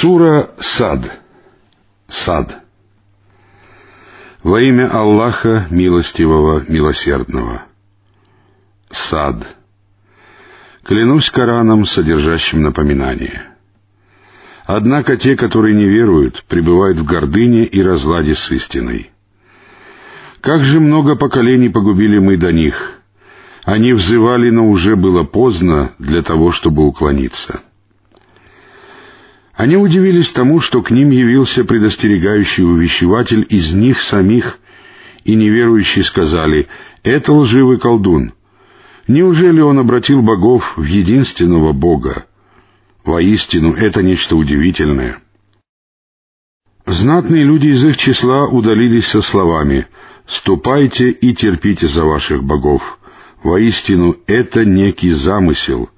Сура Сад. Сад. Во имя Аллаха Милостивого, Милосердного. Сад. Клянусь Кораном, содержащим напоминание. Однако те, которые не веруют, пребывают в гордыне и разладе с истиной. Как же много поколений погубили мы до них. Они взывали, но уже было поздно для того, чтобы уклониться. Они удивились тому, что к ним явился предостерегающий увещеватель из них самих, и неверующие сказали, «Это лживый колдун. Неужели он обратил богов в единственного Бога? Воистину, это нечто удивительное». Знатные люди из их числа удалились со словами «Ступайте и терпите за ваших богов. Воистину, это некий замысел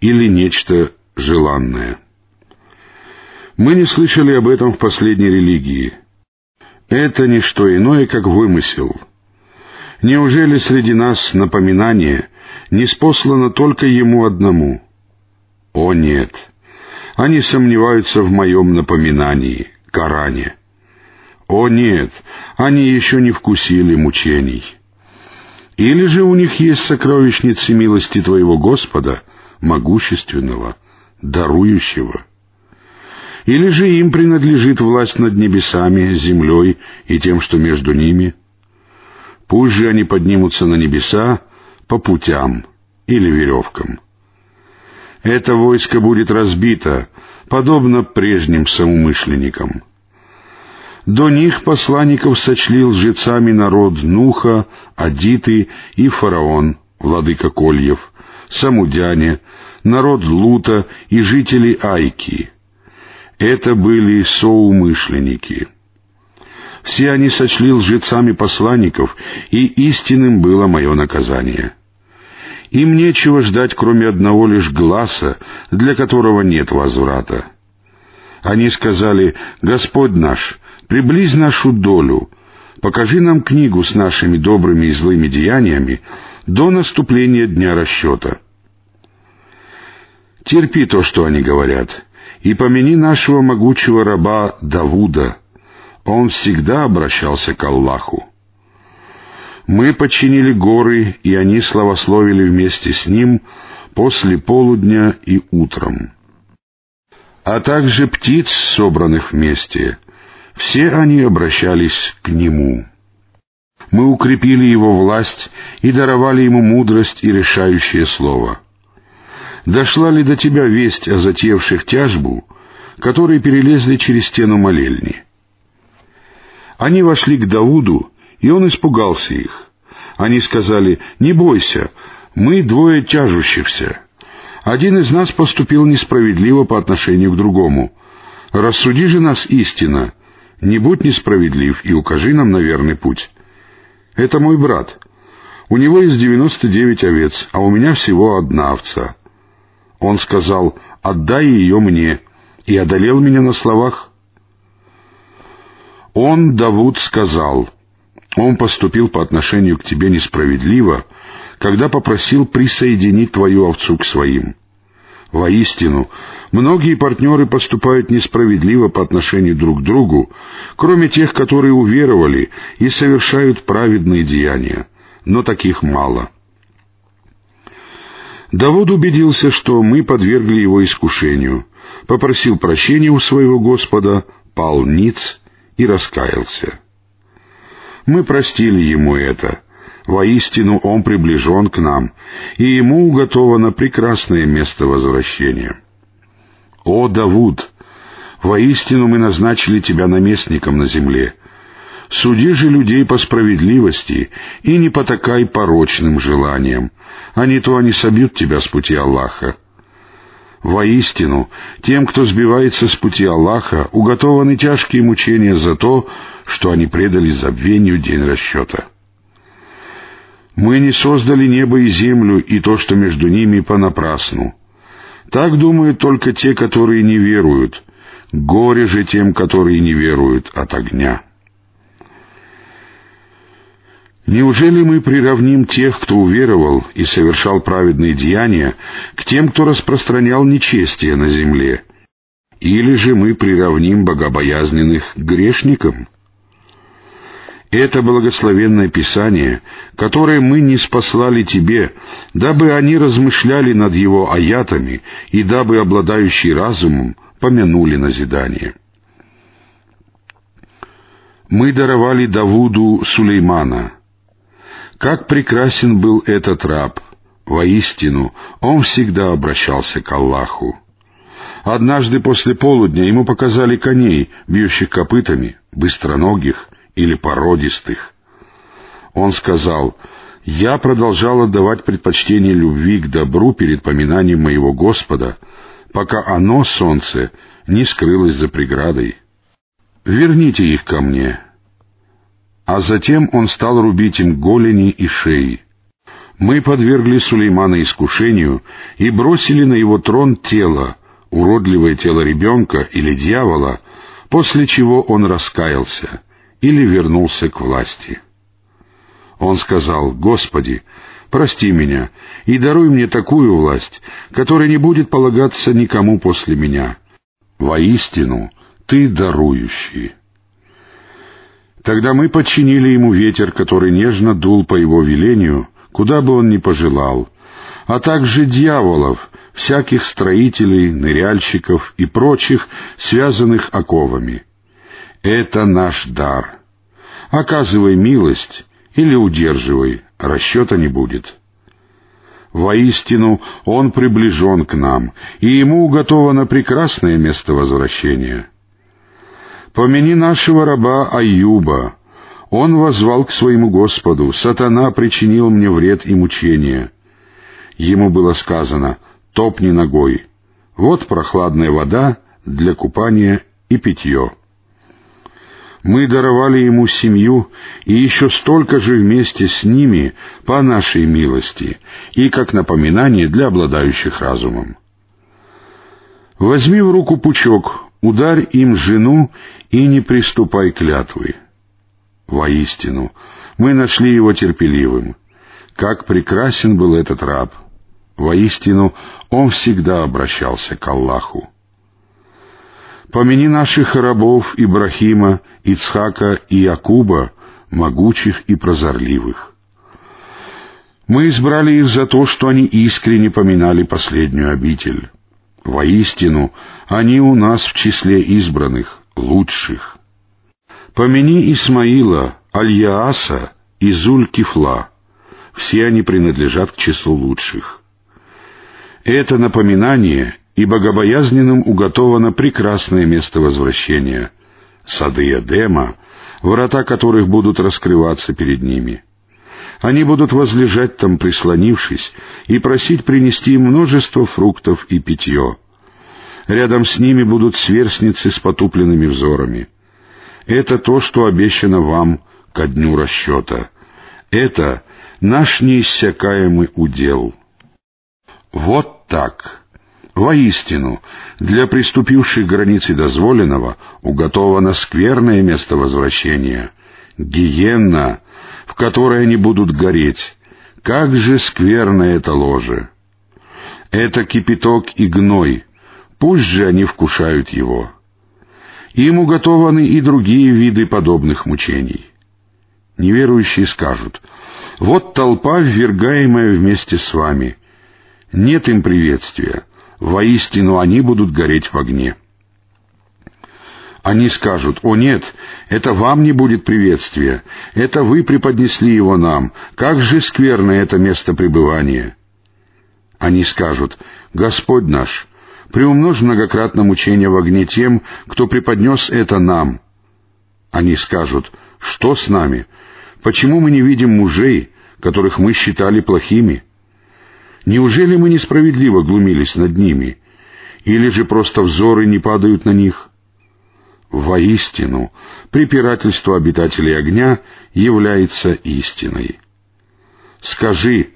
или нечто желанное». Мы не слышали об этом в последней религии. Это не что иное, как вымысел. Неужели среди нас напоминание не спослано только ему одному? О нет! Они сомневаются в моем напоминании, Коране. О нет! Они еще не вкусили мучений. Или же у них есть сокровищницы милости Твоего Господа, могущественного, дарующего — или же им принадлежит власть над небесами, землей и тем, что между ними? Пусть же они поднимутся на небеса по путям или веревкам. Это войско будет разбито, подобно прежним соумышленникам. До них посланников сочли лжецами народ Нуха, Адиты и Фараон, владыка Кольев, Самудяне, народ Лута и жители Айки — это были соумышленники. Все они сочли лжецами посланников, и истинным было мое наказание. Им нечего ждать, кроме одного лишь глаза, для которого нет возврата. Они сказали, «Господь наш, приблизь нашу долю, покажи нам книгу с нашими добрыми и злыми деяниями до наступления дня расчета». Терпи то, что они говорят, и помяни нашего могучего раба Давуда. Он всегда обращался к Аллаху. Мы подчинили горы, и они славословили вместе с ним после полудня и утром. А также птиц, собранных вместе, все они обращались к нему. Мы укрепили его власть и даровали ему мудрость и решающее слово — дошла ли до тебя весть о затевших тяжбу, которые перелезли через стену молельни? Они вошли к Дауду, и он испугался их. Они сказали, «Не бойся, мы двое тяжущихся. Один из нас поступил несправедливо по отношению к другому. Рассуди же нас истина, не будь несправедлив и укажи нам на верный путь. Это мой брат. У него есть девяносто девять овец, а у меня всего одна овца. Он сказал, «Отдай ее мне», и одолел меня на словах. Он, Давуд, сказал, «Он поступил по отношению к тебе несправедливо, когда попросил присоединить твою овцу к своим». Воистину, многие партнеры поступают несправедливо по отношению друг к другу, кроме тех, которые уверовали и совершают праведные деяния, но таких мало. Давуд убедился, что мы подвергли его искушению, попросил прощения у своего Господа, пал ниц и раскаялся. Мы простили ему это. Воистину он приближен к нам, и ему уготовано прекрасное место возвращения. О, Давуд! Воистину мы назначили тебя наместником на земле, Суди же людей по справедливости и не потакай порочным желаниям, а не то они собьют тебя с пути Аллаха. Воистину, тем, кто сбивается с пути Аллаха, уготованы тяжкие мучения за то, что они предали забвению день расчета. Мы не создали небо и землю и то, что между ними, понапрасну. Так думают только те, которые не веруют. Горе же тем, которые не веруют от огня. Неужели мы приравним тех, кто уверовал и совершал праведные деяния, к тем, кто распространял нечестие на земле? Или же мы приравним богобоязненных к грешникам? Это благословенное Писание, которое мы не спаслали тебе, дабы они размышляли над его аятами и дабы обладающие разумом помянули назидание. Мы даровали Давуду Сулеймана. Как прекрасен был этот раб! Воистину, он всегда обращался к Аллаху. Однажды после полудня ему показали коней, бьющих копытами, быстроногих или породистых. Он сказал, «Я продолжал отдавать предпочтение любви к добру перед поминанием моего Господа, пока оно, солнце, не скрылось за преградой. Верните их ко мне». А затем он стал рубить им голени и шеи. Мы подвергли Сулеймана искушению и бросили на его трон тело, уродливое тело ребенка или дьявола, после чего он раскаялся или вернулся к власти. Он сказал, «Господи, прости меня и даруй мне такую власть, которая не будет полагаться никому после меня. Воистину, Ты дарующий». Тогда мы подчинили ему ветер, который нежно дул по его велению, куда бы он ни пожелал, а также дьяволов, всяких строителей, ныряльщиков и прочих, связанных оковами. Это наш дар. Оказывай милость или удерживай, расчета не будет. Воистину, Он приближен к нам, и Ему уготовано прекрасное место возвращения. Помяни нашего раба Аюба. Он возвал к своему Господу, «Сатана причинил мне вред и мучение». Ему было сказано — топни ногой. Вот прохладная вода для купания и питье. Мы даровали ему семью и еще столько же вместе с ними по нашей милости и как напоминание для обладающих разумом. Возьми в руку пучок, ударь им жену и не приступай клятвы. Воистину, мы нашли его терпеливым. Как прекрасен был этот раб — Воистину, он всегда обращался к Аллаху. Помяни наших рабов Ибрахима, Ицхака и Якуба, могучих и прозорливых. Мы избрали их за то, что они искренне поминали последнюю обитель. Воистину, они у нас в числе избранных, лучших. Помяни Исмаила, Аль-Яаса и Зуль-Кифла. Все они принадлежат к числу лучших. Это напоминание, и богобоязненным уготовано прекрасное место возвращения — сады Эдема, врата которых будут раскрываться перед ними. Они будут возлежать там, прислонившись, и просить принести им множество фруктов и питье. Рядом с ними будут сверстницы с потупленными взорами. Это то, что обещано вам ко дню расчета. Это наш неиссякаемый удел». Вот так. Воистину, для приступивших границы дозволенного уготовано скверное место возвращения, гиенна, в которой они будут гореть. Как же скверно это ложе! Это кипяток и гной, пусть же они вкушают его. Им уготованы и другие виды подобных мучений. Неверующие скажут, «Вот толпа, ввергаемая вместе с вами, нет им приветствия. Воистину они будут гореть в огне. Они скажут, «О нет, это вам не будет приветствия, это вы преподнесли его нам, как же скверно это место пребывания!» Они скажут, «Господь наш, приумножь многократно мучение в огне тем, кто преподнес это нам». Они скажут, «Что с нами? Почему мы не видим мужей, которых мы считали плохими?» Неужели мы несправедливо глумились над ними? Или же просто взоры не падают на них? Воистину, препирательство обитателей огня является истиной. Скажи,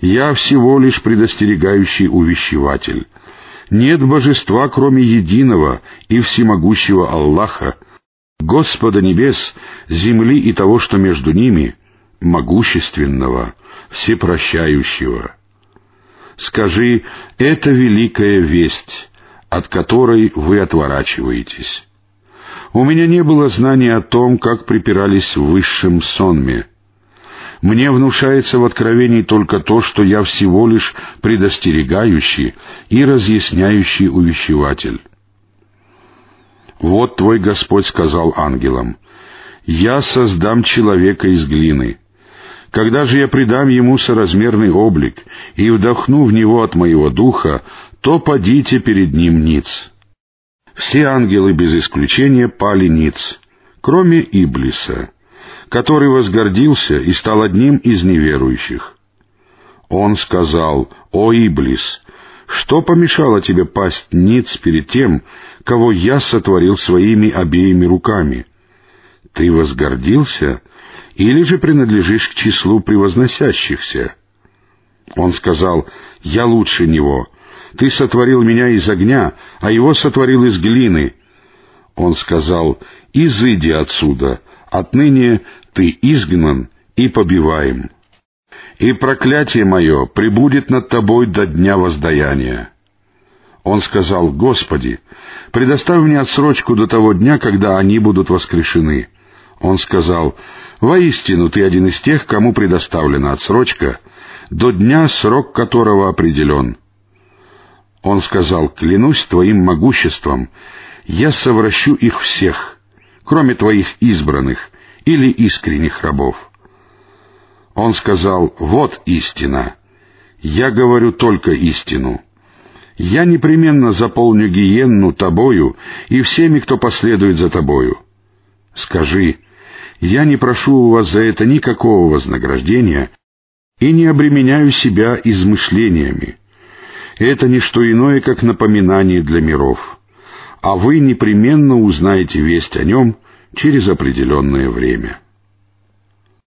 я всего лишь предостерегающий увещеватель. Нет божества, кроме единого и всемогущего Аллаха, Господа небес, земли и того, что между ними, могущественного, всепрощающего. Скажи, это великая весть, от которой вы отворачиваетесь. У меня не было знания о том, как припирались в высшем сонме. Мне внушается в откровении только то, что я всего лишь предостерегающий и разъясняющий увещеватель. Вот твой Господь сказал ангелам, «Я создам человека из глины. Когда же я придам ему соразмерный облик и вдохну в него от моего духа, то подите перед ним ниц». Все ангелы без исключения пали ниц, кроме Иблиса, который возгордился и стал одним из неверующих. Он сказал, «О, Иблис, что помешало тебе пасть ниц перед тем, кого я сотворил своими обеими руками? Ты возгордился или же принадлежишь к числу превозносящихся?» Он сказал, «Я лучше него. Ты сотворил меня из огня, а его сотворил из глины». Он сказал, «Изыди отсюда, отныне ты изгнан и побиваем» и проклятие мое прибудет над тобой до дня воздаяния». Он сказал, «Господи, предоставь мне отсрочку до того дня, когда они будут воскрешены». Он сказал, «Воистину ты один из тех, кому предоставлена отсрочка, до дня, срок которого определен». Он сказал, «Клянусь твоим могуществом, я совращу их всех, кроме твоих избранных или искренних рабов». Он сказал, «Вот истина. Я говорю только истину. Я непременно заполню гиенну тобою и всеми, кто последует за тобою. Скажи, я не прошу у вас за это никакого вознаграждения и не обременяю себя измышлениями. Это не что иное, как напоминание для миров, а вы непременно узнаете весть о нем через определенное время».